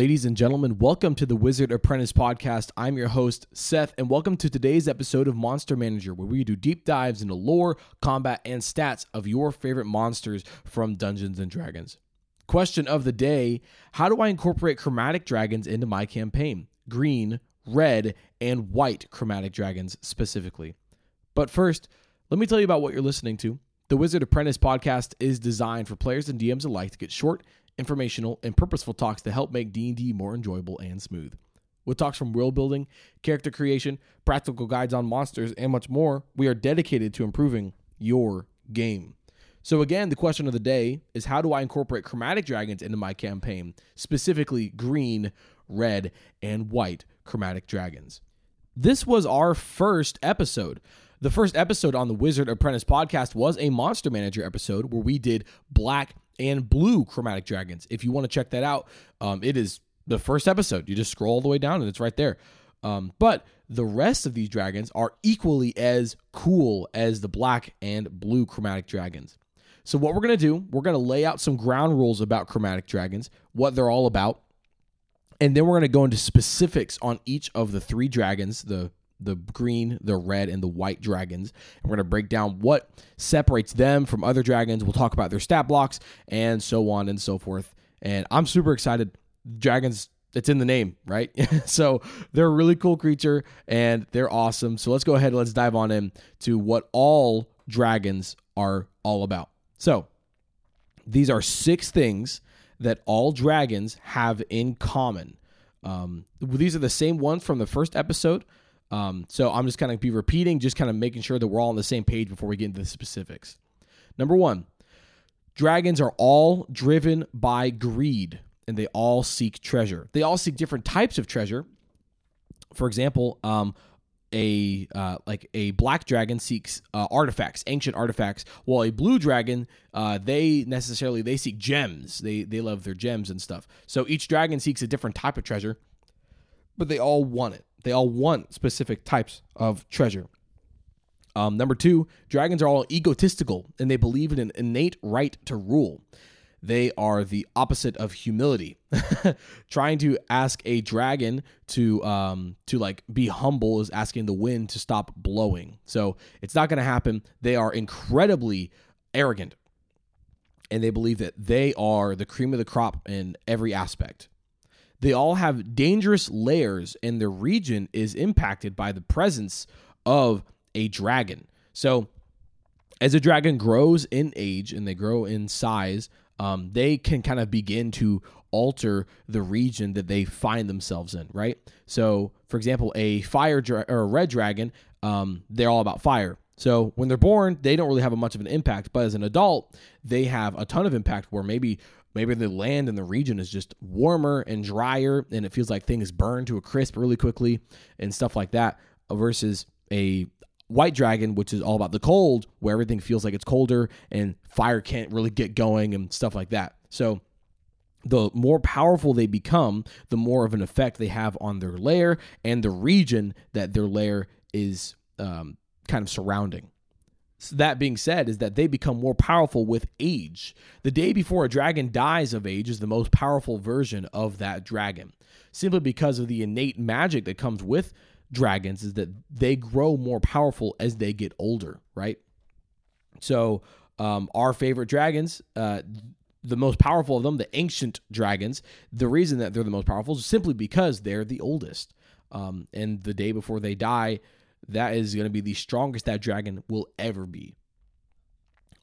Ladies and gentlemen, welcome to the Wizard Apprentice podcast. I'm your host, Seth, and welcome to today's episode of Monster Manager, where we do deep dives into lore, combat, and stats of your favorite monsters from Dungeons and Dragons. Question of the day How do I incorporate chromatic dragons into my campaign? Green, red, and white chromatic dragons specifically. But first, let me tell you about what you're listening to. The Wizard Apprentice podcast is designed for players and DMs alike to get short, informational, and purposeful talks to help make D&D more enjoyable and smooth. With talks from world building, character creation, practical guides on monsters, and much more, we are dedicated to improving your game. So again, the question of the day is how do I incorporate chromatic dragons into my campaign, specifically green, red, and white chromatic dragons? This was our first episode. The first episode on the Wizard Apprentice podcast was a Monster Manager episode where we did black and blue chromatic dragons. If you want to check that out, um, it is the first episode. You just scroll all the way down and it's right there. Um, but the rest of these dragons are equally as cool as the black and blue chromatic dragons. So, what we're going to do, we're going to lay out some ground rules about chromatic dragons, what they're all about, and then we're going to go into specifics on each of the three dragons the the green, the red, and the white dragons. And we're going to break down what separates them from other dragons. We'll talk about their stat blocks and so on and so forth. And I'm super excited. Dragons, it's in the name, right? so they're a really cool creature and they're awesome. So let's go ahead and let's dive on in to what all dragons are all about. So these are six things that all dragons have in common. Um, these are the same ones from the first episode. Um, so I'm just kind of be repeating, just kind of making sure that we're all on the same page before we get into the specifics. Number one, dragons are all driven by greed and they all seek treasure. They all seek different types of treasure. For example, um, a uh, like a black dragon seeks uh, artifacts, ancient artifacts, while a blue dragon uh, they necessarily they seek gems. They they love their gems and stuff. So each dragon seeks a different type of treasure, but they all want it. They all want specific types of treasure. Um, number two, dragons are all egotistical and they believe in an innate right to rule. They are the opposite of humility. Trying to ask a dragon to um, to like be humble is asking the wind to stop blowing. So it's not going to happen. They are incredibly arrogant, and they believe that they are the cream of the crop in every aspect. They all have dangerous layers, and their region is impacted by the presence of a dragon. So, as a dragon grows in age and they grow in size, um, they can kind of begin to alter the region that they find themselves in, right? So, for example, a fire dra- or a red dragon, um, they're all about fire. So when they're born, they don't really have a much of an impact, but as an adult, they have a ton of impact. Where maybe maybe the land in the region is just warmer and drier, and it feels like things burn to a crisp really quickly and stuff like that. Versus a white dragon, which is all about the cold, where everything feels like it's colder and fire can't really get going and stuff like that. So the more powerful they become, the more of an effect they have on their lair and the region that their lair is um, kind of surrounding. So that being said, is that they become more powerful with age. The day before a dragon dies of age is the most powerful version of that dragon, simply because of the innate magic that comes with dragons. Is that they grow more powerful as they get older, right? So, um, our favorite dragons, uh, the most powerful of them, the ancient dragons, the reason that they're the most powerful is simply because they're the oldest. Um, and the day before they die, that is going to be the strongest that dragon will ever be.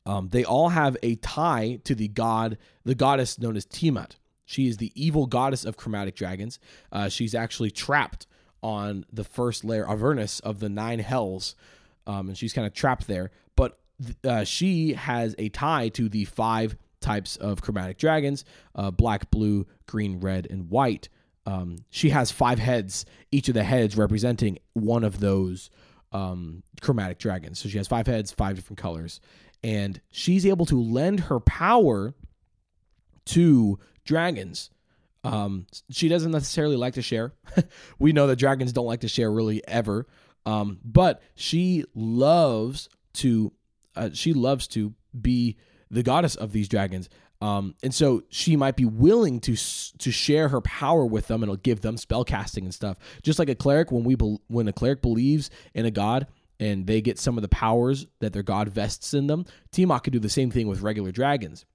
Um, they all have a tie to the god, the goddess known as Tiamat. She is the evil goddess of chromatic dragons. Uh, she's actually trapped on the first layer, Avernus, of the nine hells, um, and she's kind of trapped there. But uh, she has a tie to the five types of chromatic dragons uh, black, blue, green, red, and white. Um, she has five heads, each of the heads representing one of those um, chromatic dragons. So she has five heads, five different colors, and she's able to lend her power to dragons. Um, she doesn't necessarily like to share. we know that dragons don't like to share really ever, um, but she loves to. Uh, she loves to be the goddess of these dragons. Um, and so she might be willing to to share her power with them, and it'll give them spell casting and stuff. Just like a cleric, when we be, when a cleric believes in a god and they get some of the powers that their god vests in them, Tiamat could do the same thing with regular dragons.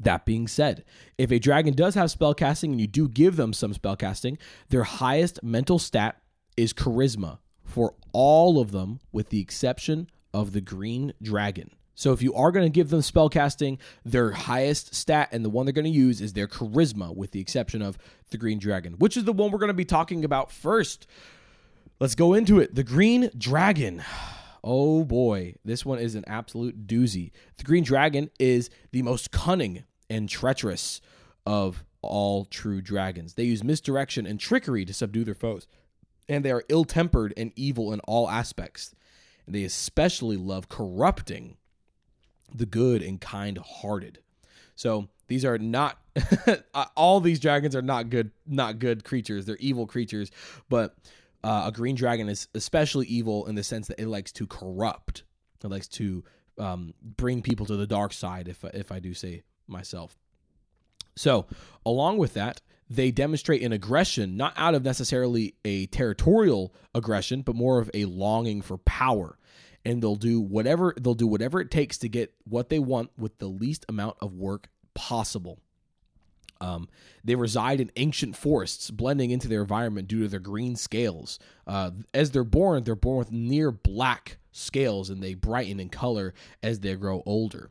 That being said, if a dragon does have spell casting and you do give them some spell casting, their highest mental stat is charisma for all of them, with the exception of the green dragon. So if you are going to give them spellcasting, their highest stat and the one they're going to use is their charisma, with the exception of the green dragon, which is the one we're going to be talking about first. Let's go into it. The green dragon. Oh boy, this one is an absolute doozy. The green dragon is the most cunning and treacherous of all true dragons. They use misdirection and trickery to subdue their foes, and they are ill tempered and evil in all aspects. And they especially love corrupting the good and kind hearted. So these are not all these dragons are not good not good creatures. They're evil creatures, but uh, a green dragon is especially evil in the sense that it likes to corrupt. It likes to um, bring people to the dark side. If if I do say myself. So along with that, they demonstrate an aggression not out of necessarily a territorial aggression, but more of a longing for power and they'll do whatever they'll do whatever it takes to get what they want with the least amount of work possible. Um, they reside in ancient forests, blending into their environment due to their green scales. Uh, as they're born, they're born with near black scales, and they brighten in color as they grow older.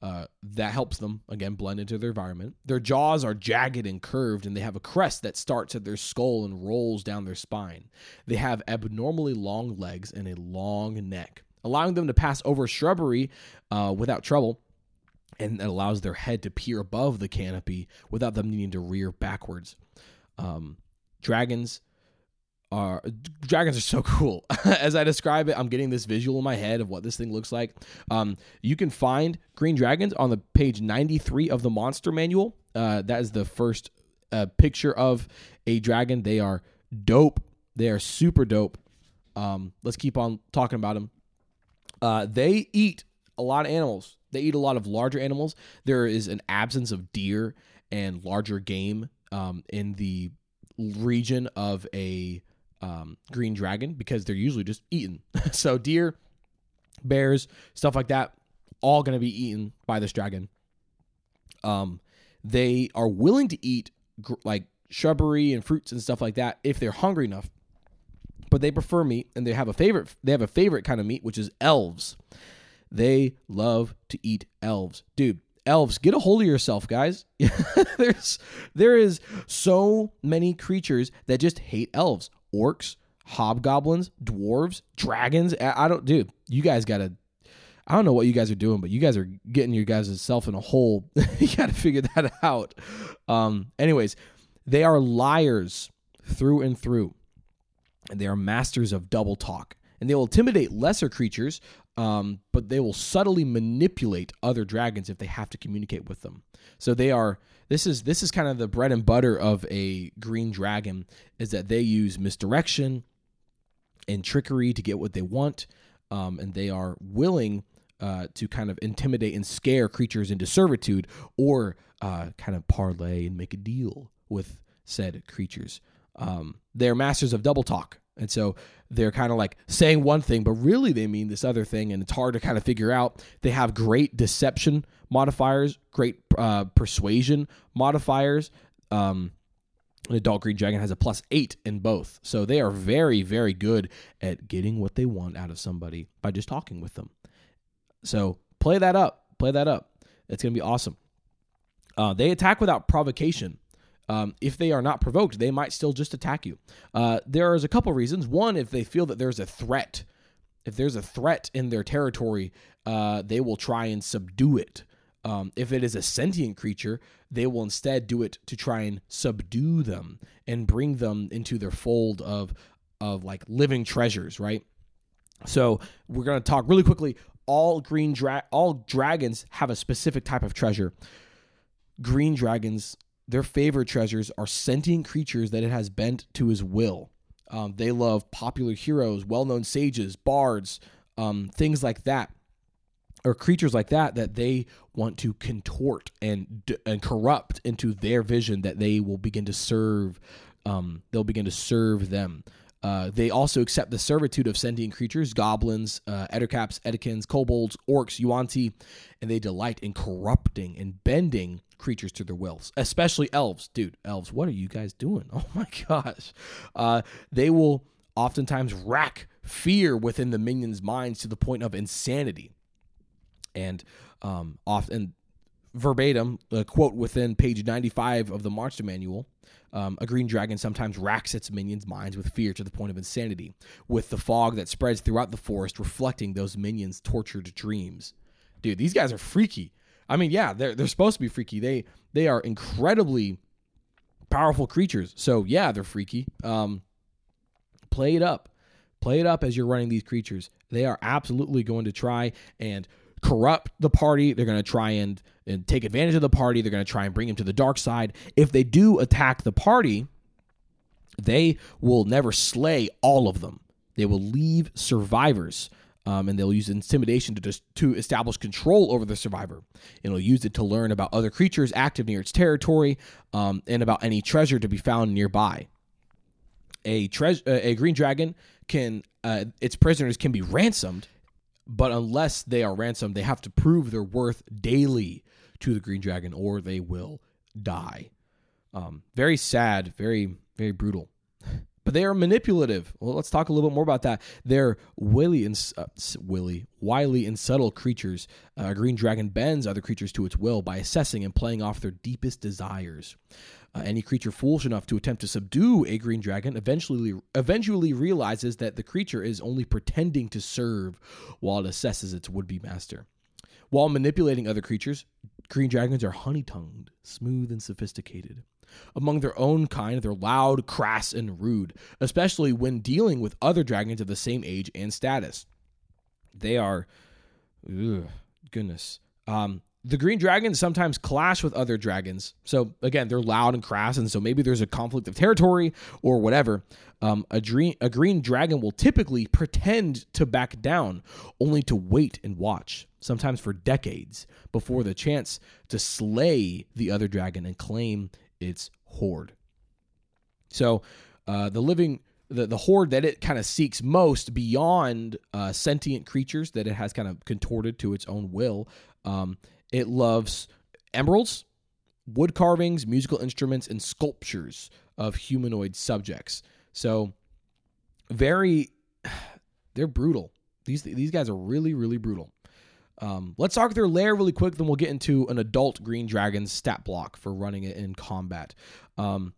Uh, that helps them again blend into their environment. Their jaws are jagged and curved, and they have a crest that starts at their skull and rolls down their spine. They have abnormally long legs and a long neck allowing them to pass over shrubbery uh, without trouble. And it allows their head to peer above the canopy without them needing to rear backwards. Um, dragons are dragons are so cool. As I describe it, I'm getting this visual in my head of what this thing looks like. Um, you can find green dragons on the page 93 of the monster manual. Uh, that is the first uh, picture of a dragon. They are dope. They are super dope. Um, let's keep on talking about them. Uh, they eat a lot of animals. They eat a lot of larger animals. There is an absence of deer and larger game um, in the region of a um, green dragon because they're usually just eaten. so deer, bears, stuff like that, all going to be eaten by this dragon. Um, they are willing to eat gr- like shrubbery and fruits and stuff like that if they're hungry enough but they prefer meat and they have a favorite they have a favorite kind of meat which is elves. They love to eat elves. Dude elves get a hold of yourself guys. There's there is so many creatures that just hate elves. Orcs hobgoblins dwarves dragons. I don't dude you guys gotta I don't know what you guys are doing, but you guys are getting your guys' self in a hole. you got to figure that out. Um, anyways, they are liars through and through and they are masters of double talk. And they will intimidate lesser creatures, um, but they will subtly manipulate other dragons if they have to communicate with them. So they are this is this is kind of the bread and butter of a green dragon is that they use misdirection and trickery to get what they want, um, and they are willing uh, to kind of intimidate and scare creatures into servitude or uh, kind of parlay and make a deal with said creatures. Um, they're masters of double talk. And so they're kind of like saying one thing, but really they mean this other thing. And it's hard to kind of figure out. They have great deception modifiers, great uh, persuasion modifiers. Um, an adult green dragon has a plus eight in both. So they are very, very good at getting what they want out of somebody by just talking with them. So play that up. Play that up. It's going to be awesome. Uh, they attack without provocation. Um, if they are not provoked, they might still just attack you. Uh, there is a couple reasons. One, if they feel that there's a threat, if there's a threat in their territory, uh, they will try and subdue it. Um, if it is a sentient creature, they will instead do it to try and subdue them and bring them into their fold of of like living treasures, right? So we're gonna talk really quickly. All green dra- all dragons have a specific type of treasure. Green dragons their favorite treasures are sentient creatures that it has bent to his will. Um, they love popular heroes, well known sages, bards, um, things like that. or creatures like that that they want to contort and and corrupt into their vision that they will begin to serve um, they'll begin to serve them uh, they also accept the servitude of sentient creatures, goblins, uh, ettercaps, edikins, kobolds, orcs, yuan-ti, and they delight in corrupting and bending creatures to their wills, especially elves. Dude, elves, what are you guys doing? Oh my gosh. Uh, they will oftentimes rack fear within the minions' minds to the point of insanity. And um, often, verbatim, a quote within page 95 of the Monster Manual um, a green dragon sometimes racks its minions' minds with fear to the point of insanity, with the fog that spreads throughout the forest reflecting those minions' tortured dreams. Dude, these guys are freaky. I mean, yeah, they're they're supposed to be freaky. They they are incredibly powerful creatures. So yeah, they're freaky. Um, play it up, play it up as you're running these creatures. They are absolutely going to try and corrupt the party. They're going to try and, and take advantage of the party. They're going to try and bring him to the dark side. If they do attack the party, they will never slay all of them. They will leave survivors. Um, and they'll use intimidation to just to establish control over the survivor. And it'll use it to learn about other creatures active near its territory, um, and about any treasure to be found nearby. A treasure, a green dragon can uh, its prisoners can be ransomed but unless they are ransomed, they have to prove their worth daily to the Green Dragon, or they will die. Um, very sad, very very brutal. But they are manipulative. Well, let's talk a little bit more about that. They're willy and uh, willy, wily and subtle creatures. Uh, Green Dragon bends other creatures to its will by assessing and playing off their deepest desires. Uh, any creature foolish enough to attempt to subdue a green dragon eventually eventually realizes that the creature is only pretending to serve while it assesses its would-be master. While manipulating other creatures, green dragons are honey-tongued, smooth and sophisticated. Among their own kind, they're loud, crass, and rude, especially when dealing with other dragons of the same age and status. They are, ugh, goodness. Um, the green dragons sometimes clash with other dragons. So again, they're loud and crass, and so maybe there's a conflict of territory or whatever. Um, a, dream, a green dragon will typically pretend to back down, only to wait and watch, sometimes for decades, before the chance to slay the other dragon and claim its hoard. So uh, the living the, the hoard that it kind of seeks most beyond uh, sentient creatures that it has kind of contorted to its own will um, it loves emeralds, wood carvings, musical instruments, and sculptures of humanoid subjects. So, very, they're brutal. These these guys are really really brutal. Um, let's talk their lair really quick, then we'll get into an adult green dragon stat block for running it in combat. Um,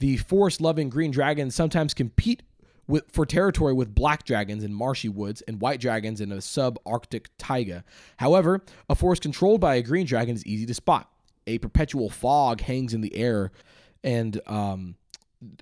the forest loving green dragons sometimes compete with, for territory with black dragons in marshy woods and white dragons in a subarctic taiga. However, a forest controlled by a green dragon is easy to spot. A perpetual fog hangs in the air, and um,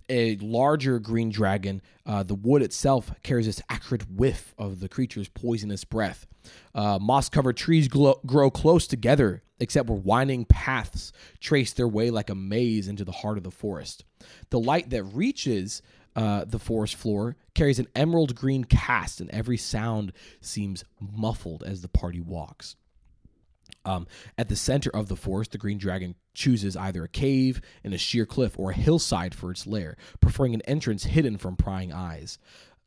a larger green dragon, uh, the wood itself carries this acrid whiff of the creature's poisonous breath. Uh, moss covered trees glow, grow close together, except where winding paths trace their way like a maze into the heart of the forest. The light that reaches uh, the forest floor carries an emerald green cast, and every sound seems muffled as the party walks. Um, at the center of the forest, the green dragon chooses either a cave in a sheer cliff or a hillside for its lair, preferring an entrance hidden from prying eyes.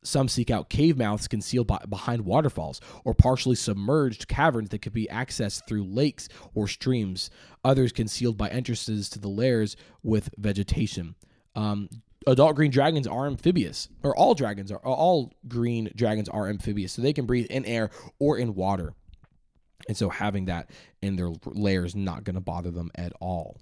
Some seek out cave mouths concealed by, behind waterfalls or partially submerged caverns that could be accessed through lakes or streams. Others concealed by entrances to the lairs with vegetation. Um, adult green dragons are amphibious, or all dragons are all green dragons are amphibious, so they can breathe in air or in water. And so having that in their lair is not going to bother them at all.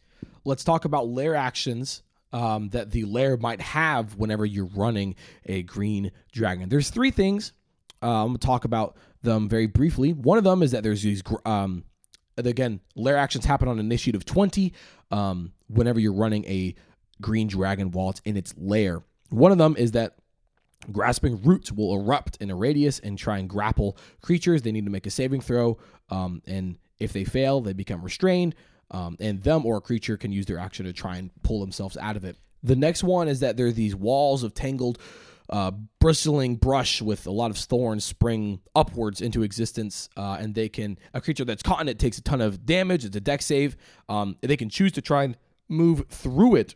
Let's talk about lair actions um, that the lair might have whenever you're running a green dragon. There's three things. Uh, I'm going to talk about them very briefly. One of them is that there's these, um, again, lair actions happen on initiative 20 um, whenever you're running a green dragon while it's in its lair. One of them is that grasping roots will erupt in a radius and try and grapple creatures. They need to make a saving throw, um, and if they fail, they become restrained. Um, and them or a creature can use their action to try and pull themselves out of it. The next one is that there are these walls of tangled uh, bristling brush with a lot of thorns spring upwards into existence, uh, and they can a creature that's caught in it takes a ton of damage. It's a dex save. Um, they can choose to try and move through it,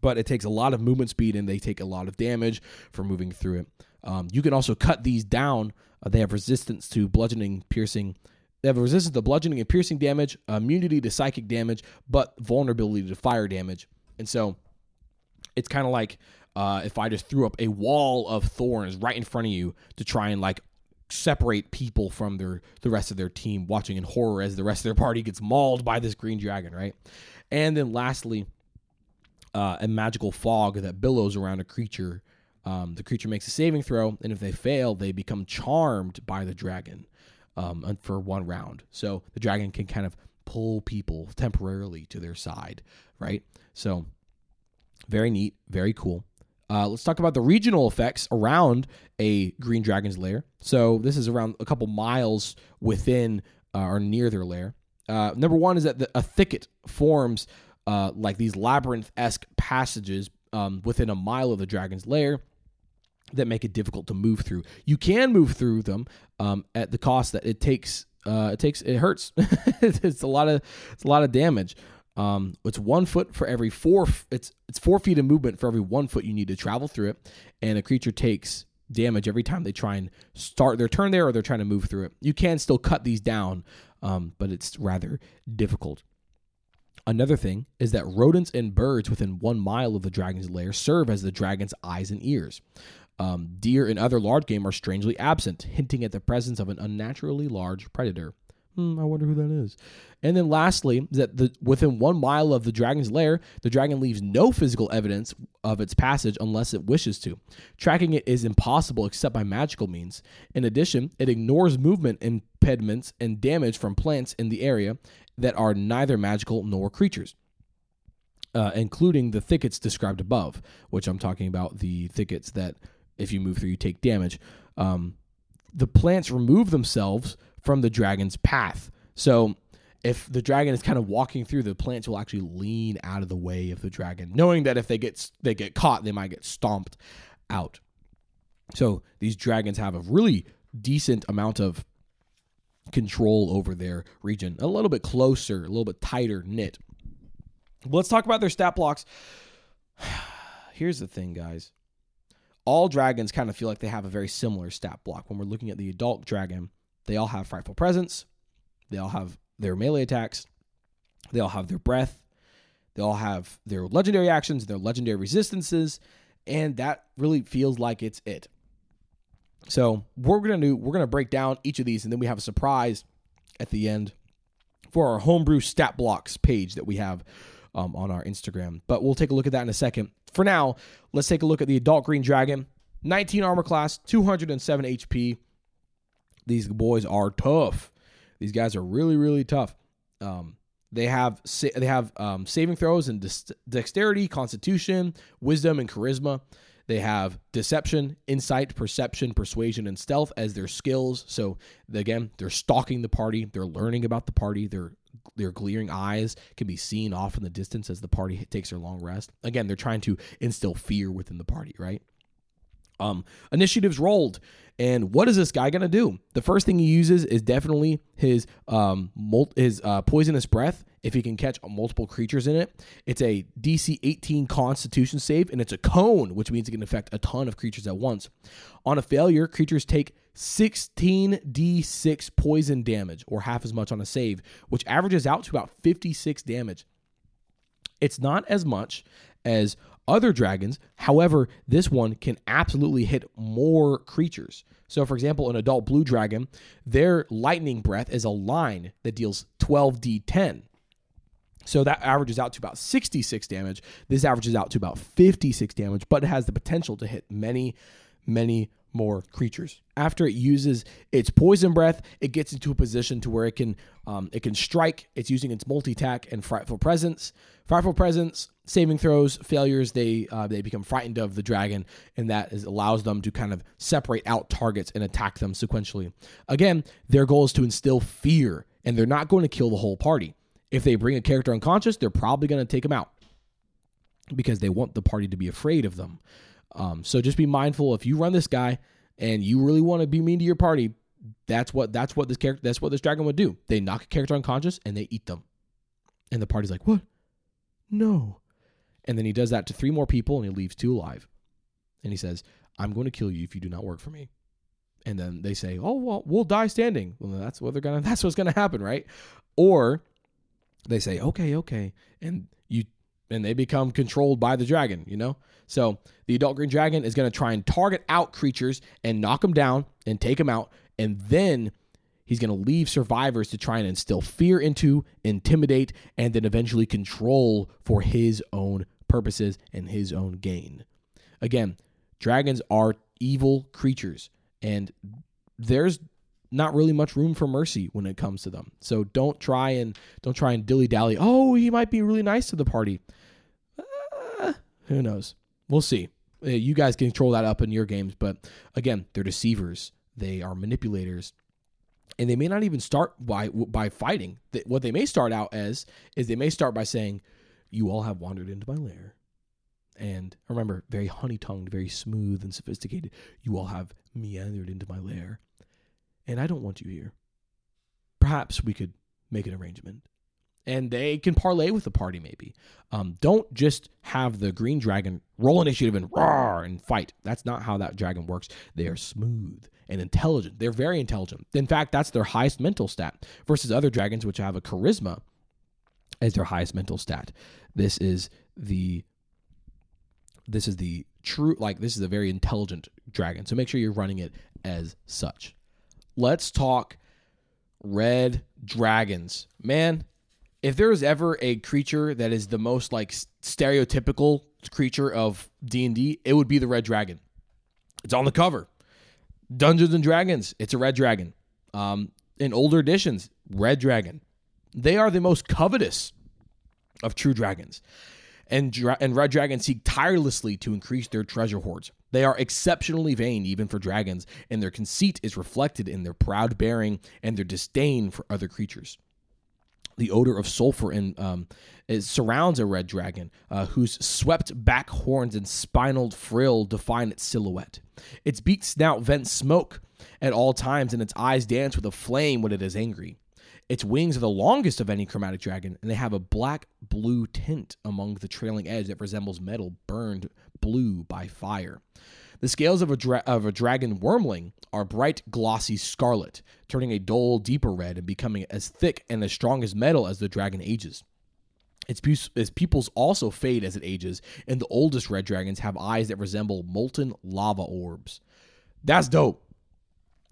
but it takes a lot of movement speed, and they take a lot of damage for moving through it. Um, you can also cut these down. Uh, they have resistance to bludgeoning, piercing. They have resistance to bludgeoning and piercing damage, immunity to psychic damage, but vulnerability to fire damage. And so it's kind of like uh, if I just threw up a wall of thorns right in front of you to try and like separate people from their the rest of their team, watching in horror as the rest of their party gets mauled by this green dragon, right? And then lastly, uh, a magical fog that billows around a creature. Um, the creature makes a saving throw, and if they fail, they become charmed by the dragon um, for one round. So the dragon can kind of pull people temporarily to their side, right? So very neat, very cool. Uh, let's talk about the regional effects around a green dragon's lair. So this is around a couple miles within uh, or near their lair. Uh, number one is that the, a thicket forms uh, like these labyrinth esque passages um, within a mile of the dragon's lair that make it difficult to move through. You can move through them um, at the cost that it takes. Uh, it takes it hurts. it's a lot of it's a lot of damage. Um, it's one foot for every four. It's it's four feet of movement for every one foot you need to travel through it, and a creature takes damage every time they try and start their turn there or they're trying to move through it. You can still cut these down, um, but it's rather difficult. Another thing is that rodents and birds within one mile of the dragon's lair serve as the dragon's eyes and ears. Um, deer and other large game are strangely absent, hinting at the presence of an unnaturally large predator. Hmm, I wonder who that is. And then lastly, that the within one mile of the dragon's lair, the dragon leaves no physical evidence of its passage unless it wishes to. Tracking it is impossible except by magical means. In addition, it ignores movement impediments and damage from plants in the area that are neither magical nor creatures. Uh, including the thickets described above, which I'm talking about the thickets that if you move through, you take damage. Um, the plants remove themselves from the dragon's path. So if the dragon is kind of walking through, the plants will actually lean out of the way of the dragon, knowing that if they get they get caught, they might get stomped out. So these dragons have a really decent amount of control over their region, a little bit closer, a little bit tighter knit. Let's talk about their stat blocks. Here's the thing, guys. All dragons kind of feel like they have a very similar stat block. When we're looking at the adult dragon, they all have frightful presence. They all have their melee attacks. They all have their breath. They all have their legendary actions, their legendary resistances, and that really feels like it's it. So we're gonna do we're gonna break down each of these, and then we have a surprise at the end for our homebrew stat blocks page that we have um, on our Instagram. But we'll take a look at that in a second. For now, let's take a look at the adult green dragon. 19 armor class, 207 HP. These boys are tough. These guys are really, really tough. Um, they have they have um, saving throws and dexterity, constitution, wisdom, and charisma. They have deception, insight, perception, persuasion, and stealth as their skills. So again, they're stalking the party. They're learning about the party. Their their glaring eyes can be seen off in the distance as the party takes their long rest. Again, they're trying to instill fear within the party, right? Um, initiatives rolled. And what is this guy gonna do? The first thing he uses is definitely his um his uh, poisonous breath. If he can catch multiple creatures in it, it's a DC 18 Constitution save, and it's a cone, which means it can affect a ton of creatures at once. On a failure, creatures take 16d6 poison damage, or half as much on a save, which averages out to about 56 damage. It's not as much as other dragons. However, this one can absolutely hit more creatures. So, for example, an adult blue dragon, their lightning breath is a line that deals 12d10. So that averages out to about 66 damage. This averages out to about 56 damage, but it has the potential to hit many, many more creatures. After it uses its poison breath, it gets into a position to where it can um, it can strike. It's using its multi attack and frightful presence. Frightful presence, saving throws, failures. They uh, they become frightened of the dragon, and that is, allows them to kind of separate out targets and attack them sequentially. Again, their goal is to instill fear, and they're not going to kill the whole party. If they bring a character unconscious, they're probably going to take them out because they want the party to be afraid of them. Um, so just be mindful if you run this guy and you really want to be mean to your party, that's what that's what this character that's what this dragon would do. They knock a character unconscious and they eat them. And the party's like, "What? No." And then he does that to three more people and he leaves two alive. And he says, "I'm going to kill you if you do not work for me." And then they say, "Oh, well, we'll die standing." Well, that's what they're going to that's what's going to happen, right? Or they say, "Okay, okay." And you and they become controlled by the dragon, you know? So the adult green dragon is going to try and target out creatures and knock them down and take them out. And then he's going to leave survivors to try and instill fear into, intimidate, and then eventually control for his own purposes and his own gain. Again, dragons are evil creatures, and there's not really much room for mercy when it comes to them. So don't try and don't try and dilly dally. Oh, he might be really nice to the party. Uh, who knows? We'll see. Uh, you guys can control that up in your games, but again, they're deceivers. They are manipulators, and they may not even start by by fighting. What they may start out as is they may start by saying, "You all have wandered into my lair." And remember, very honey tongued, very smooth and sophisticated. You all have meandered into my lair and I don't want you here. Perhaps we could make an arrangement. And they can parlay with the party, maybe. Um, don't just have the green dragon roll initiative and roar and fight. That's not how that dragon works. They are smooth and intelligent. They're very intelligent. In fact, that's their highest mental stat versus other dragons, which have a charisma as their highest mental stat. This is the this is the true like this is a very intelligent dragon. So make sure you're running it as such let's talk red dragons. Man, if there is ever a creature that is the most like stereotypical creature of D&D, it would be the red dragon. It's on the cover. Dungeons and Dragons, it's a red dragon. Um, in older editions, red dragon. They are the most covetous of true dragons. And, dra- and red dragons seek tirelessly to increase their treasure hoards. They are exceptionally vain, even for dragons, and their conceit is reflected in their proud bearing and their disdain for other creatures. The odor of sulfur um, surrounds a red dragon, uh, whose swept back horns and spinal frill define its silhouette. Its beak snout vents smoke at all times, and its eyes dance with a flame when it is angry. Its wings are the longest of any chromatic dragon, and they have a black blue tint among the trailing edge that resembles metal burned blue by fire. The scales of a, dra- of a dragon wyrmling are bright, glossy scarlet, turning a dull, deeper red and becoming as thick and as strong as metal as the dragon ages. Its, pu- its pupils also fade as it ages, and the oldest red dragons have eyes that resemble molten lava orbs. That's dope.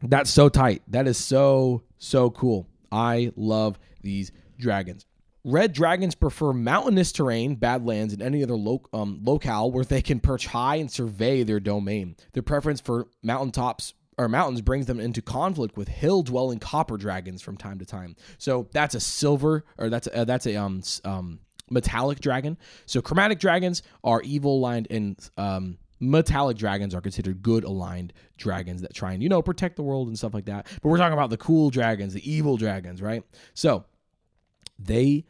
That's so tight. That is so, so cool. I love these dragons. Red dragons prefer mountainous terrain, badlands, and any other lo- um, locale where they can perch high and survey their domain. Their preference for mountaintops or mountains brings them into conflict with hill-dwelling copper dragons from time to time. So that's a silver, or that's a, uh, that's a um, um, metallic dragon. So chromatic dragons are evil aligned, and um, metallic dragons are considered good aligned dragons that try and you know protect the world and stuff like that. But we're talking about the cool dragons, the evil dragons, right? So they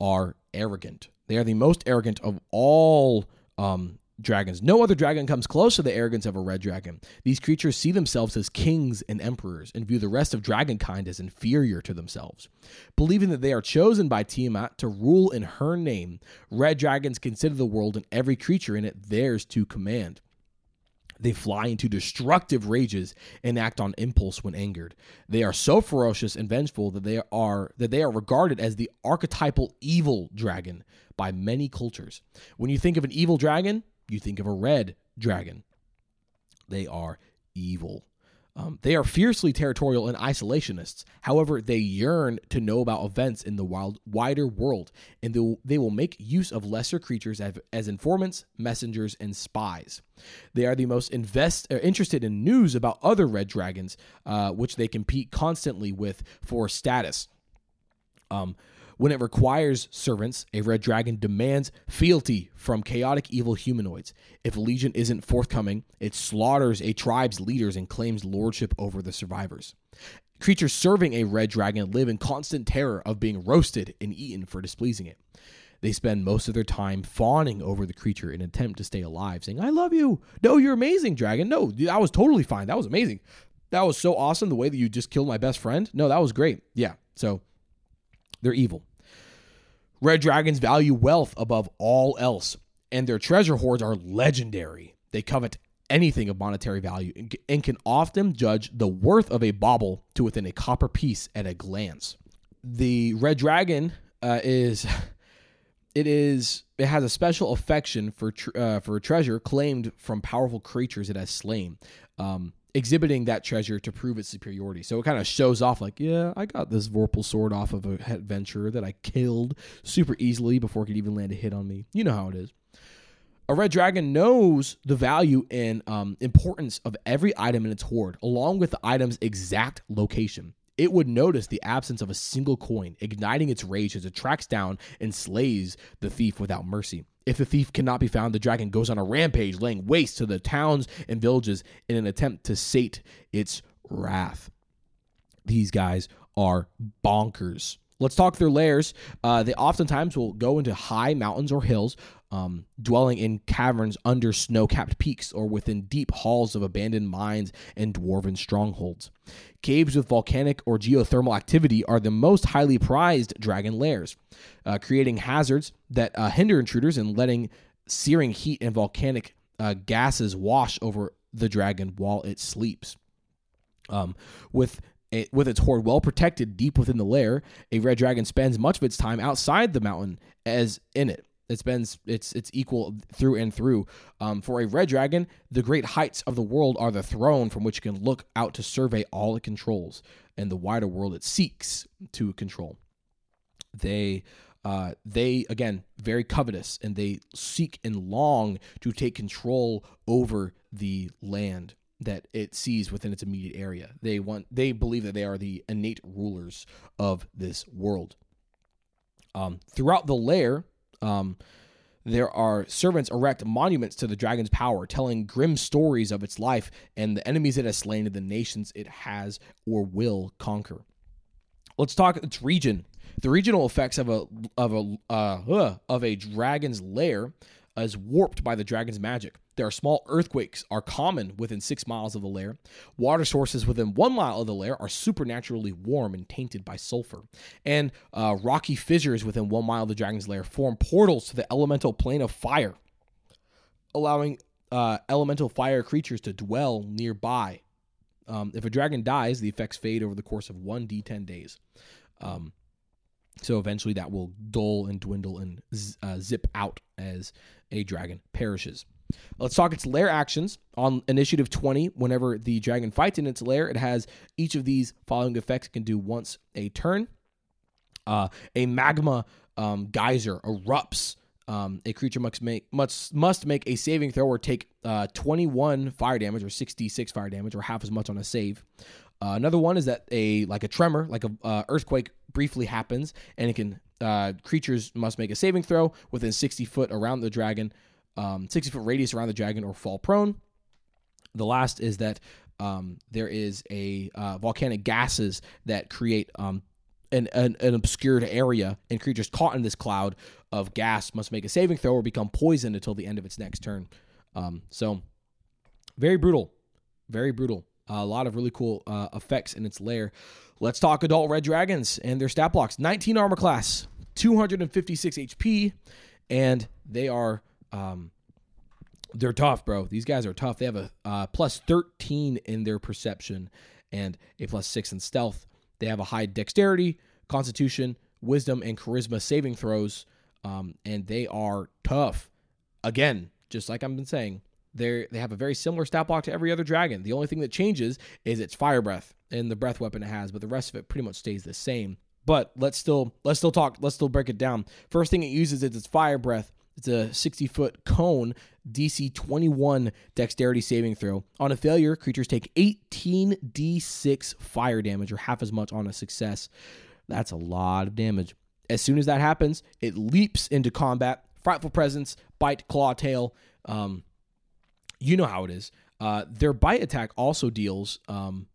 are arrogant. They are the most arrogant of all um, dragons. No other dragon comes close to the arrogance of a red dragon. These creatures see themselves as kings and emperors and view the rest of dragonkind as inferior to themselves. Believing that they are chosen by Tiamat to rule in her name, red dragons consider the world and every creature in it theirs to command. They fly into destructive rages and act on impulse when angered. They are so ferocious and vengeful that they are that they are regarded as the archetypal evil dragon by many cultures. When you think of an evil dragon, you think of a red dragon. They are evil. Um, they are fiercely territorial and isolationists. However, they yearn to know about events in the wild, wider world, and they will, they will make use of lesser creatures as, as informants, messengers, and spies. They are the most invest, uh, interested in news about other red dragons, uh, which they compete constantly with for status. Um, when it requires servants, a red dragon demands fealty from chaotic evil humanoids. If legion isn't forthcoming, it slaughters a tribe's leaders and claims lordship over the survivors. Creatures serving a red dragon live in constant terror of being roasted and eaten for displeasing it. they spend most of their time fawning over the creature in an attempt to stay alive, saying, I love you. No, you're amazing, dragon. No, that was totally fine. That was amazing. That was so awesome the way that you just killed my best friend. No, that was great. Yeah. So they're evil. Red dragons value wealth above all else, and their treasure hoards are legendary. They covet anything of monetary value and can often judge the worth of a bauble to within a copper piece at a glance. The red dragon uh, is it is it has a special affection for tr- uh, for treasure claimed from powerful creatures it has slain. Um, exhibiting that treasure to prove its superiority. So it kind of shows off, like, yeah, I got this Vorpal sword off of a adventurer that I killed super easily before it could even land a hit on me. You know how it is. A red dragon knows the value and um, importance of every item in its hoard, along with the item's exact location. It would notice the absence of a single coin, igniting its rage as it tracks down and slays the thief without mercy. If the thief cannot be found, the dragon goes on a rampage, laying waste to the towns and villages in an attempt to sate its wrath. These guys are bonkers. Let's talk their lairs. Uh, they oftentimes will go into high mountains or hills, um, dwelling in caverns under snow capped peaks or within deep halls of abandoned mines and dwarven strongholds. Caves with volcanic or geothermal activity are the most highly prized dragon lairs, uh, creating hazards that uh, hinder intruders and letting searing heat and volcanic uh, gases wash over the dragon while it sleeps. Um, with it, with its hoard well protected deep within the lair, a red dragon spends much of its time outside the mountain as in it. It spends it's it's equal through and through. Um, for a red dragon, the great heights of the world are the throne from which it can look out to survey all it controls and the wider world it seeks to control. They uh, they again very covetous and they seek and long to take control over the land that it sees within its immediate area. They want they believe that they are the innate rulers of this world. Um, throughout the lair, um, there are servants erect monuments to the dragon's power, telling grim stories of its life and the enemies it has slain and the nations it has or will conquer. Let's talk its region. The regional effects of a of a uh, of a dragon's lair is warped by the dragon's magic. There are small earthquakes are common within six miles of the lair. Water sources within one mile of the lair are supernaturally warm and tainted by sulfur. And uh, rocky fissures within one mile of the dragon's lair form portals to the elemental plane of fire, allowing uh, elemental fire creatures to dwell nearby. Um, if a dragon dies, the effects fade over the course of 1d10 days. Um, so eventually that will dull and dwindle and uh, zip out as a dragon perishes. Let's talk its lair actions. On initiative 20, whenever the dragon fights in its lair, it has each of these following effects it can do once a turn. Uh, a magma um, geyser erupts. Um, a creature must make must must make a saving throw or take uh, 21 fire damage or 66 fire damage or half as much on a save. Uh, another one is that a like a tremor, like a uh, earthquake, briefly happens, and it can uh, creatures must make a saving throw within 60 foot around the dragon um, 60 foot radius around the dragon or fall prone. The last is that um, there is a uh, volcanic gases that create um, an, an, an, obscured area, and creatures caught in this cloud of gas must make a saving throw or become poisoned until the end of its next turn. Um, so, very brutal, very brutal. A lot of really cool uh, effects in its lair. Let's talk adult red dragons and their stat blocks 19 armor class, 256 HP, and they are um, they're tough, bro. These guys are tough. They have a uh, plus 13 in their perception and a plus 6 in stealth. They have a high dexterity, constitution, wisdom, and charisma saving throws. Um, and they are tough. Again, just like I've been saying, they they have a very similar stat block to every other dragon. The only thing that changes is its fire breath and the breath weapon it has, but the rest of it pretty much stays the same. But let's still let's still talk. Let's still break it down. First thing it uses is its fire breath. It's a 60 foot cone, DC 21 dexterity saving throw. On a failure, creatures take 18d6 fire damage, or half as much on a success. That's a lot of damage. As soon as that happens, it leaps into combat. Frightful presence, bite, claw, tail. Um, you know how it is. Uh, their bite attack also deals um,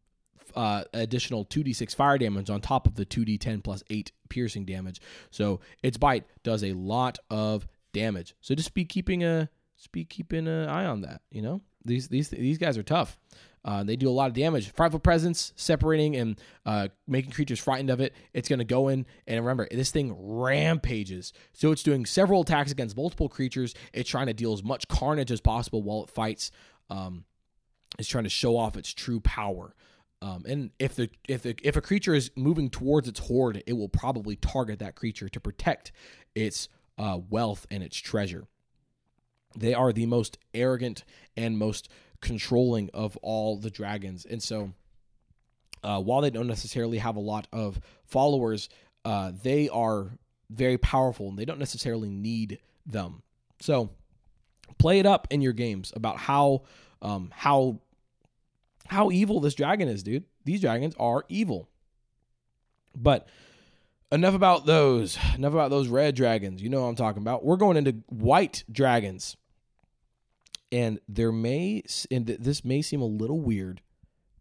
uh, additional 2d6 fire damage on top of the 2d10 plus 8 piercing damage. So its bite does a lot of damage. So just be keeping a just be keeping an eye on that. You know, these these these guys are tough. Uh, they do a lot of damage. Frightful presence, separating and uh, making creatures frightened of it. It's going to go in and remember this thing rampages. So it's doing several attacks against multiple creatures. It's trying to deal as much carnage as possible while it fights. Um, it's trying to show off its true power. Um, and if the if the if a creature is moving towards its hoard, it will probably target that creature to protect its uh, wealth and its treasure. They are the most arrogant and most controlling of all the dragons. And so, uh, while they don't necessarily have a lot of followers, uh, they are very powerful and they don't necessarily need them. So, play it up in your games about how um, how how evil this dragon is, dude. These dragons are evil. But enough about those. Enough about those red dragons. You know what I'm talking about. We're going into white dragons and there may and this may seem a little weird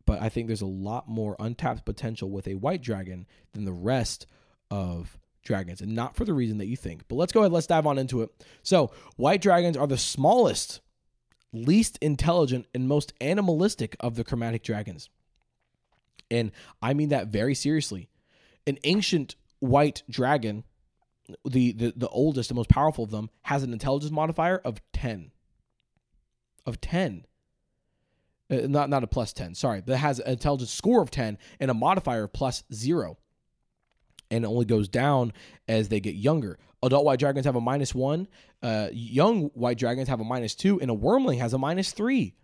but i think there's a lot more untapped potential with a white dragon than the rest of dragons and not for the reason that you think. But let's go ahead let's dive on into it. So white dragons are the smallest least intelligent and most animalistic of the chromatic dragons. And i mean that very seriously. An ancient white dragon the, the the oldest and most powerful of them has an intelligence modifier of 10 of 10. Uh, not not a plus 10, sorry, that has an intelligence score of 10 and a modifier of plus 0. And it only goes down as they get younger. Adult white dragons have a minus 1, uh, young white dragons have a minus 2, and a wyrmling has a minus 3.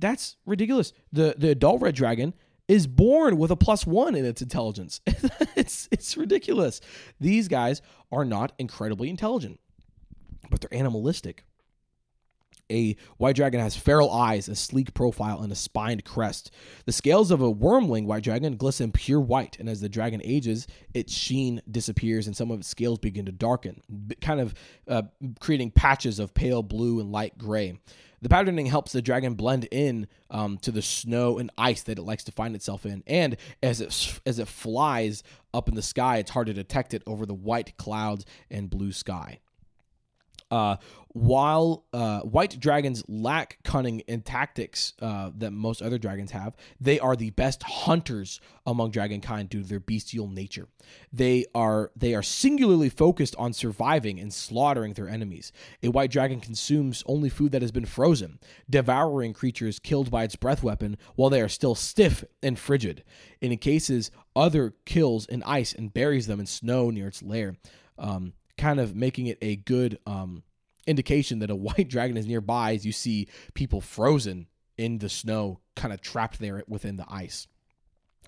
That's ridiculous. The the adult red dragon is born with a plus 1 in its intelligence. it's it's ridiculous. These guys are not incredibly intelligent, but they're animalistic. A white dragon has feral eyes, a sleek profile, and a spined crest. The scales of a wyrmling white dragon glisten pure white, and as the dragon ages, its sheen disappears and some of its scales begin to darken, kind of uh, creating patches of pale blue and light gray. The patterning helps the dragon blend in um, to the snow and ice that it likes to find itself in, and as it as it flies up in the sky, it's hard to detect it over the white clouds and blue sky. Uh, while uh, white dragons lack cunning and tactics uh, that most other dragons have, they are the best hunters among dragonkind due to their bestial nature. They are they are singularly focused on surviving and slaughtering their enemies. A white dragon consumes only food that has been frozen, devouring creatures killed by its breath weapon while they are still stiff and frigid. And in cases, other kills in ice and buries them in snow near its lair. Um, kind of making it a good um, indication that a white dragon is nearby as you see people frozen in the snow, kind of trapped there within the ice.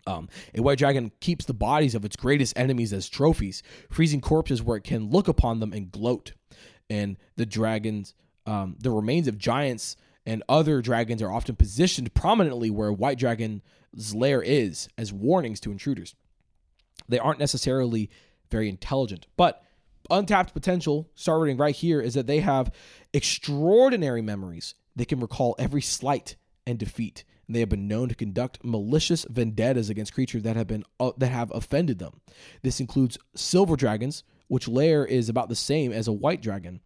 Um, a white dragon keeps the bodies of its greatest enemies as trophies, freezing corpses where it can look upon them and gloat. And the dragons, um, the remains of giants and other dragons are often positioned prominently where a white dragon's lair is as warnings to intruders. They aren't necessarily very intelligent, but untapped potential starting right here is that they have extraordinary memories. They can recall every slight and defeat. And they have been known to conduct malicious vendettas against creatures that have been uh, that have offended them. This includes silver dragons, which lair is about the same as a white dragon.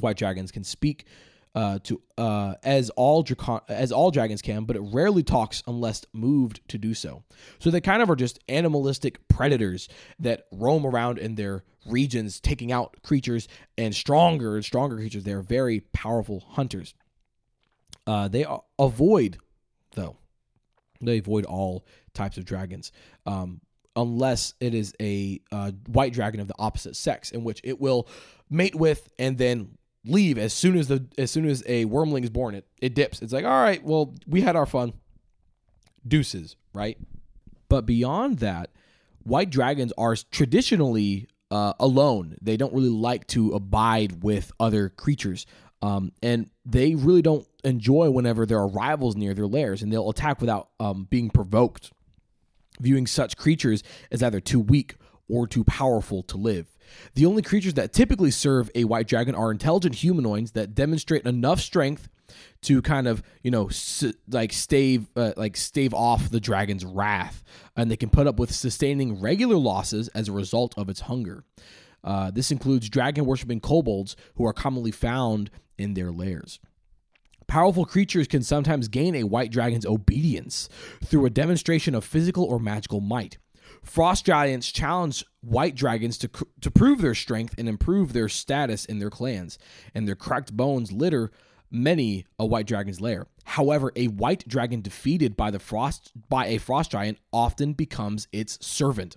White dragons can speak uh, to uh, as all dracon- as all dragons can, but it rarely talks unless moved to do so. So they kind of are just animalistic predators that roam around in their regions, taking out creatures and stronger and stronger creatures. They are very powerful hunters. Uh, they avoid though they avoid all types of dragons. Um, unless it is a uh, white dragon of the opposite sex, in which it will mate with and then leave as soon as the as soon as a wyrmling is born. It it dips. It's like all right, well we had our fun. Deuces, right? But beyond that, white dragons are traditionally uh, alone. They don't really like to abide with other creatures. Um, and they really don't enjoy whenever there are rivals near their lairs, and they'll attack without um, being provoked, viewing such creatures as either too weak or too powerful to live. The only creatures that typically serve a white dragon are intelligent humanoids that demonstrate enough strength to kind of you know like stave uh, like stave off the dragon's wrath, and they can put up with sustaining regular losses as a result of its hunger. Uh, this includes dragon worshipping kobolds who are commonly found in their lairs. Powerful creatures can sometimes gain a white dragon's obedience through a demonstration of physical or magical might. Frost giants challenge white dragons to, to prove their strength and improve their status in their clans, and their cracked bones litter many a white dragon's lair. However, a white dragon defeated by the frost by a frost giant often becomes its servant,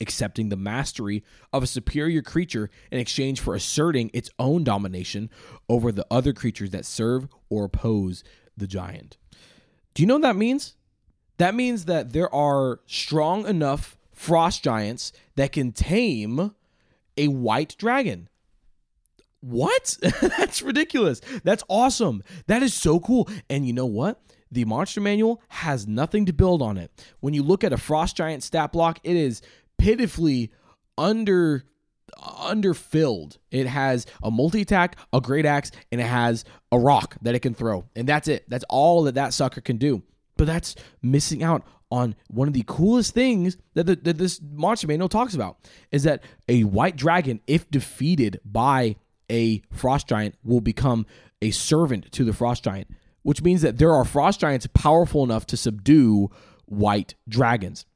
accepting the mastery of a superior creature in exchange for asserting its own domination over the other creatures that serve or oppose the giant. Do you know what that means? That means that there are strong enough frost giants that can tame a white dragon. What? That's ridiculous. That's awesome. That is so cool. And you know what? The monster manual has nothing to build on it. When you look at a frost giant stat block, it is pitifully under underfilled. It has a multi attack, a great axe, and it has a rock that it can throw. And that's it. That's all that that sucker can do. But that's missing out on one of the coolest things that, the, that this monster manual talks about is that a white dragon, if defeated by a frost giant, will become a servant to the frost giant, which means that there are frost giants powerful enough to subdue white dragons.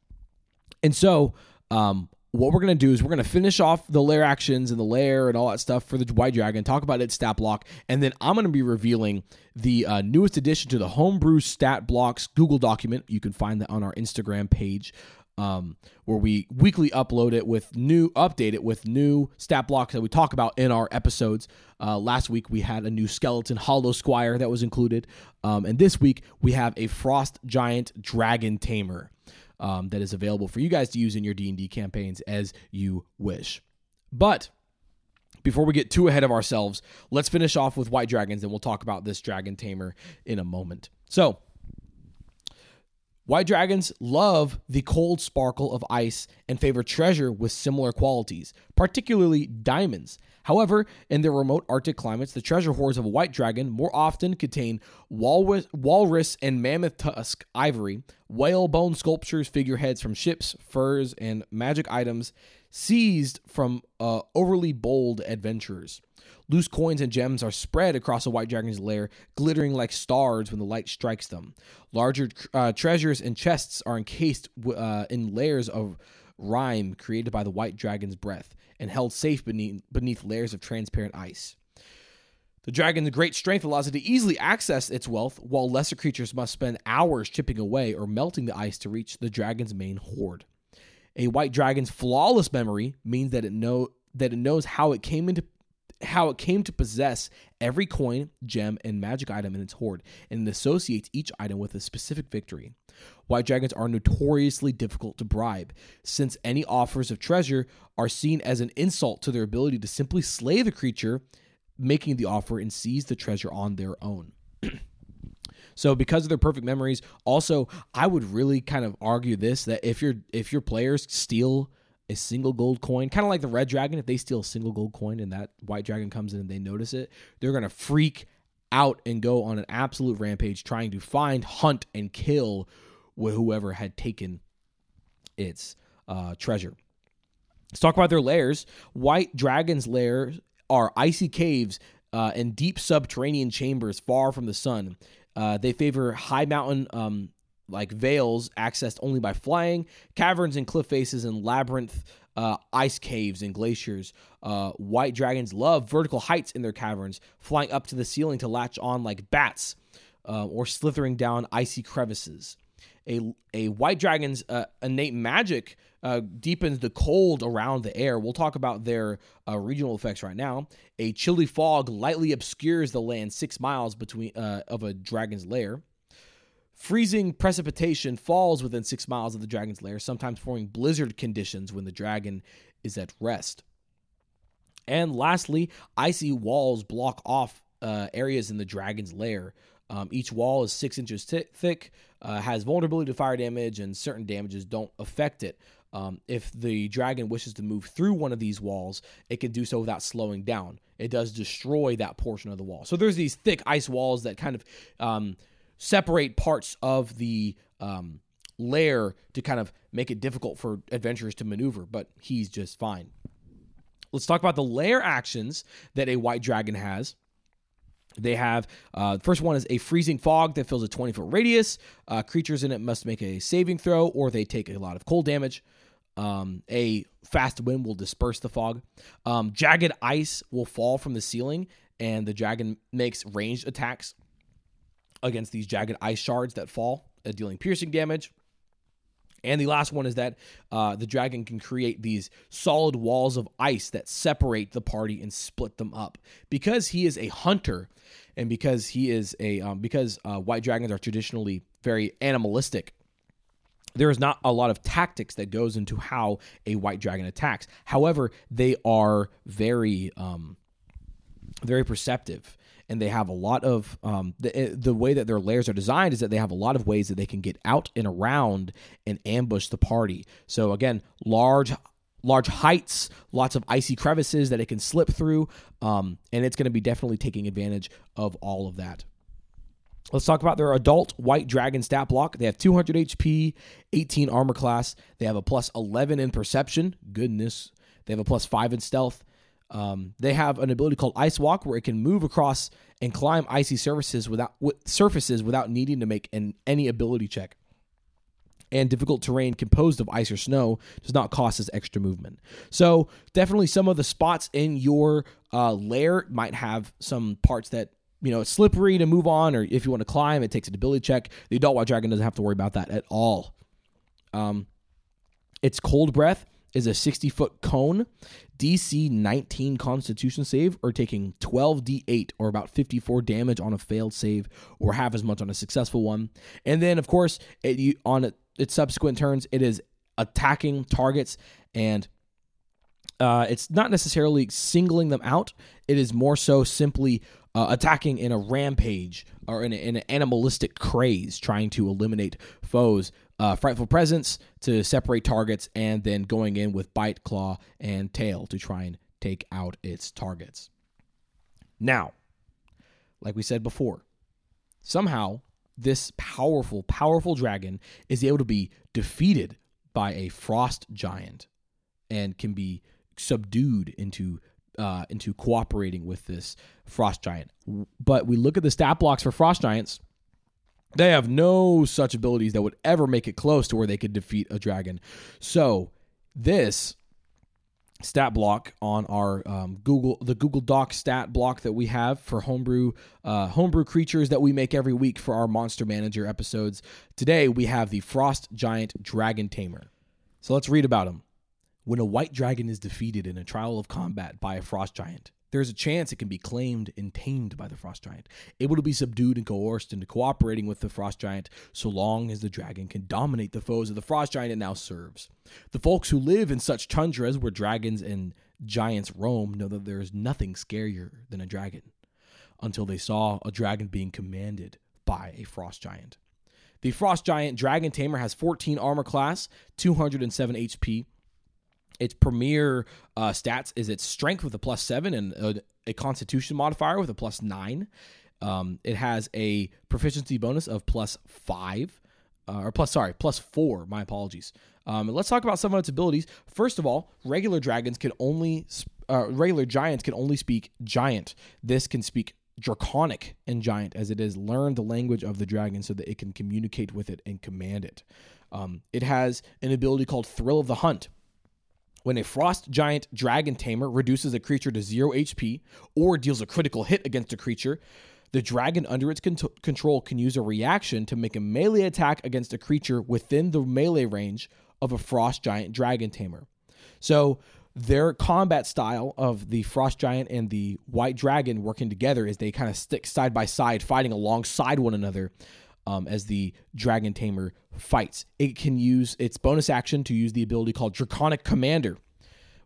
And so, um, what we're going to do is we're going to finish off the lair actions and the lair and all that stuff for the white dragon, talk about its stat block, and then I'm going to be revealing the uh, newest addition to the homebrew stat blocks Google document. You can find that on our Instagram page. Um, where we weekly upload it with new, update it with new stat blocks that we talk about in our episodes. Uh, last week we had a new skeleton hollow squire that was included, um, and this week we have a frost giant dragon tamer um, that is available for you guys to use in your D&D campaigns as you wish. But before we get too ahead of ourselves, let's finish off with white dragons and we'll talk about this dragon tamer in a moment. So, White dragons love the cold sparkle of ice and favor treasure with similar qualities, particularly diamonds. However, in their remote Arctic climates, the treasure hoards of a white dragon more often contain walrus, walrus and mammoth tusk ivory, whale bone sculptures, figureheads from ships, furs, and magic items seized from uh, overly bold adventurers. Loose coins and gems are spread across a white dragon's lair, glittering like stars when the light strikes them. Larger uh, treasures and chests are encased uh, in layers of rime created by the white dragon's breath and held safe beneath, beneath layers of transparent ice. The dragon's great strength allows it to easily access its wealth, while lesser creatures must spend hours chipping away or melting the ice to reach the dragon's main hoard. A white dragon's flawless memory means that it know that it knows how it came into how it came to possess every coin, gem, and magic item in its hoard, and it associates each item with a specific victory. White dragons are notoriously difficult to bribe, since any offers of treasure are seen as an insult to their ability to simply slay the creature making the offer and seize the treasure on their own. So because of their perfect memories, also I would really kind of argue this that if your if your players steal a single gold coin, kind of like the red dragon, if they steal a single gold coin and that white dragon comes in and they notice it, they're going to freak out and go on an absolute rampage trying to find, hunt, and kill whoever had taken its uh, treasure. Let's talk about their lairs. White dragon's lairs are icy caves uh, and deep subterranean chambers far from the sun. Uh, they favor high mountain um, like vales accessed only by flying, caverns and cliff faces, and labyrinth uh, ice caves and glaciers. Uh, white dragons love vertical heights in their caverns, flying up to the ceiling to latch on like bats uh, or slithering down icy crevices. A, a white dragon's uh, innate magic uh, deepens the cold around the air. We'll talk about their uh, regional effects right now. A chilly fog lightly obscures the land six miles between of a dragon's lair. Freezing precipitation falls within six miles of the dragon's lair, sometimes forming blizzard conditions when the dragon is at rest. And lastly, icy walls block off uh, areas in the dragon's lair. Um, each wall is six inches t- thick, uh, has vulnerability to fire damage, and certain damages don't affect it. um, if the dragon wishes to move through one of these walls, it can do so without slowing down. It does destroy that portion of the wall. So there's these thick ice walls that kind of um, separate parts of the um, lair to kind of make it difficult for adventurers to maneuver, but he's just fine. Let's talk about the lair actions that a white dragon has. They have uh, first one is a freezing fog that fills a 20 foot radius. Uh, creatures in it must make a saving throw or they take a lot of cold damage. Um, a fast wind will disperse the fog. Um, jagged ice will fall from the ceiling, and the dragon makes ranged attacks against these jagged ice shards that fall, uh, dealing piercing damage. And the last one is that uh, the dragon can create these solid walls of ice that separate the party and split them up. Because he is a hunter, and because he is a um, because uh, white dragons are traditionally very animalistic, there is not a lot of tactics that goes into how a white dragon attacks. However, they are very um, very perceptive and they have a lot of um, the eh, the way that their layers are designed is that they have a lot of ways that they can get out and around and ambush the party. So again, large large heights, lots of icy crevices that it can slip through, um, and it's going to be definitely taking advantage of all of that. Let's talk about their adult white dragon stat block. They have 200 HP, 18 armor class. They have a plus 11 in perception. Goodness. They have a plus 5 in stealth. Um, they have an ability called Ice Walk, where it can move across and climb icy surfaces without surfaces without needing to make an, any ability check. And difficult terrain composed of ice or snow does not cost as extra movement. So definitely, some of the spots in your uh, lair might have some parts that you know it's slippery to move on, or if you want to climb, it takes an ability check. The adult white dragon doesn't have to worry about that at all. Um, it's cold breath is a 60 foot cone. DC 19 Constitution save, or taking 12 D8 or about 54 damage on a failed save, or half as much on a successful one. And then, of course, it, on its subsequent turns, it is attacking targets and uh, it's not necessarily singling them out. It is more so simply uh, attacking in a rampage or in, a, in, an animalistic craze, trying to eliminate foes uh, frightful presence to separate targets, and then going in with bite, claw, and tail to try and take out its targets. Now, like we said before, somehow this powerful, powerful dragon is able to be defeated by a frost giant and can be subdued into uh, into cooperating with this frost giant. But we look at the stat blocks for frost giants they have no such abilities that would ever make it close to where they could defeat a dragon. So this stat block on our um, Google the Google Doc stat block that we have for homebrew uh, homebrew creatures that we make every week for our Monster Manager episodes. Today we have the Frost Giant Dragon Tamer. So let's read about him. When a white dragon is defeated in a trial of combat by a frost giant, there's a chance it can be claimed and tamed by the frost giant, able to be subdued and coerced into cooperating with the frost giant so long as the dragon can dominate the foes of the frost giant it now serves. The folks who live in such tundras where dragons and giants roam know that there is nothing scarier than a dragon until they saw a dragon being commanded by a frost giant. The frost giant dragon tamer has 14 armor class, 207 HP, its premier uh, stats is its strength with a plus seven and a, a constitution modifier with a plus nine. Um, it has a proficiency bonus of plus five, uh, or plus, sorry, plus four. My apologies. Um, let's talk about some of its abilities. First of all, regular dragons can only, uh, regular giants can only speak giant. This can speak draconic and giant as it has learned the language of the dragon so that it can communicate with it and command it. Um, it has an ability called Thrill of the Hunt, when a frost giant dragon tamer reduces a creature to 0 HP or deals a critical hit against a creature, the dragon under its con- control can use a reaction to make a melee attack against a creature within the melee range of a frost giant dragon tamer. So, their combat style of the frost giant and the white dragon working together is they kind of stick side by side, fighting alongside one another um, as the Dragon Tamer fights. It can use its bonus action to use the ability called Draconic Commander,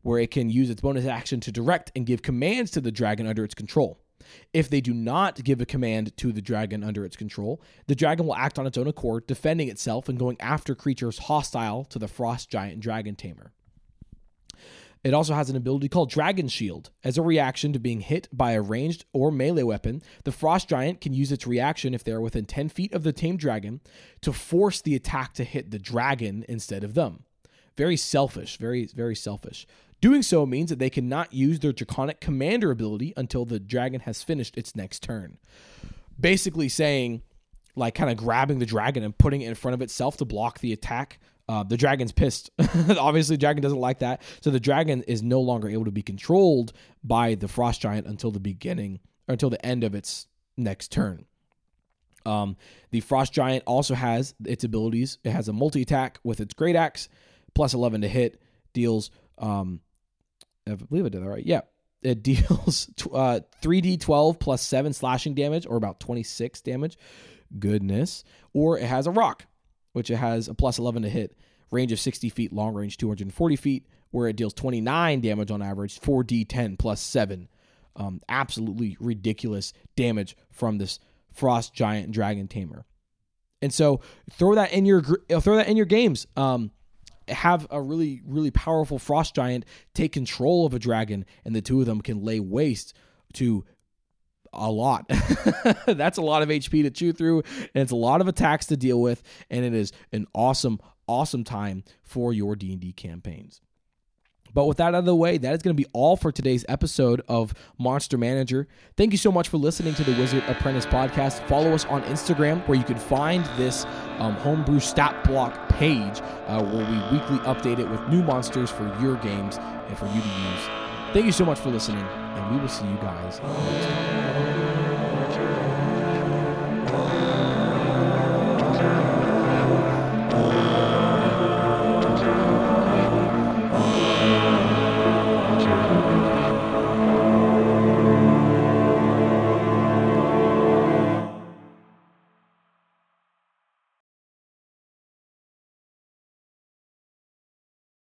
where it can use its bonus action to direct and give commands to the dragon under its control. If they do not give a command to the dragon under its control, the dragon will act on its own accord, defending itself and going after creatures hostile to the frost giant dragon tamer. It also has an ability called Dragon Shield. As a reaction to being hit by a ranged or melee weapon, the Frost Giant can use its reaction if they are within 10 feet of the tamed dragon to force the attack to hit the dragon instead of them. Very selfish, very, very selfish. Doing so means that they cannot use their Draconic Commander ability until the dragon has finished its next turn. Basically saying, like, kind of grabbing the dragon and putting it in front of itself to block the attack uh, the dragon's pissed. Obviously, dragon doesn't like that. So the dragon is no longer able to be controlled by the frost giant until the beginning or until the end of its next turn. Um, the frost giant also has its abilities. It has a multi attack with its great axe, plus 11 to hit, deals. Um, I believe I did that right. Yeah, it deals uh, 3d12 plus 7 slashing damage, or about 26 damage. Goodness. Or it has a rock which it has a plus 11 to hit, range of 60 feet, long range 240 feet, where it deals 29 damage on average, 4d10 plus 7. Um, absolutely ridiculous damage from this frost giant dragon tamer. And so throw that in your throw that in your games. Um, have a really really powerful frost giant take control of a dragon, and the two of them can lay waste to a lot. That's a lot of HP to chew through, and it's a lot of attacks to deal with, and it is an awesome, awesome time for your D&D campaigns. But with that out of the way, that is going to be all for today's episode of Monster Manager. Thank you so much for listening to the Wizard Apprentice podcast. Follow us on Instagram where you can find this um, homebrew stat block page uh, where we weekly update it with new monsters for your games and for you to use. Thank you so much for listening, and we will see you guys next time.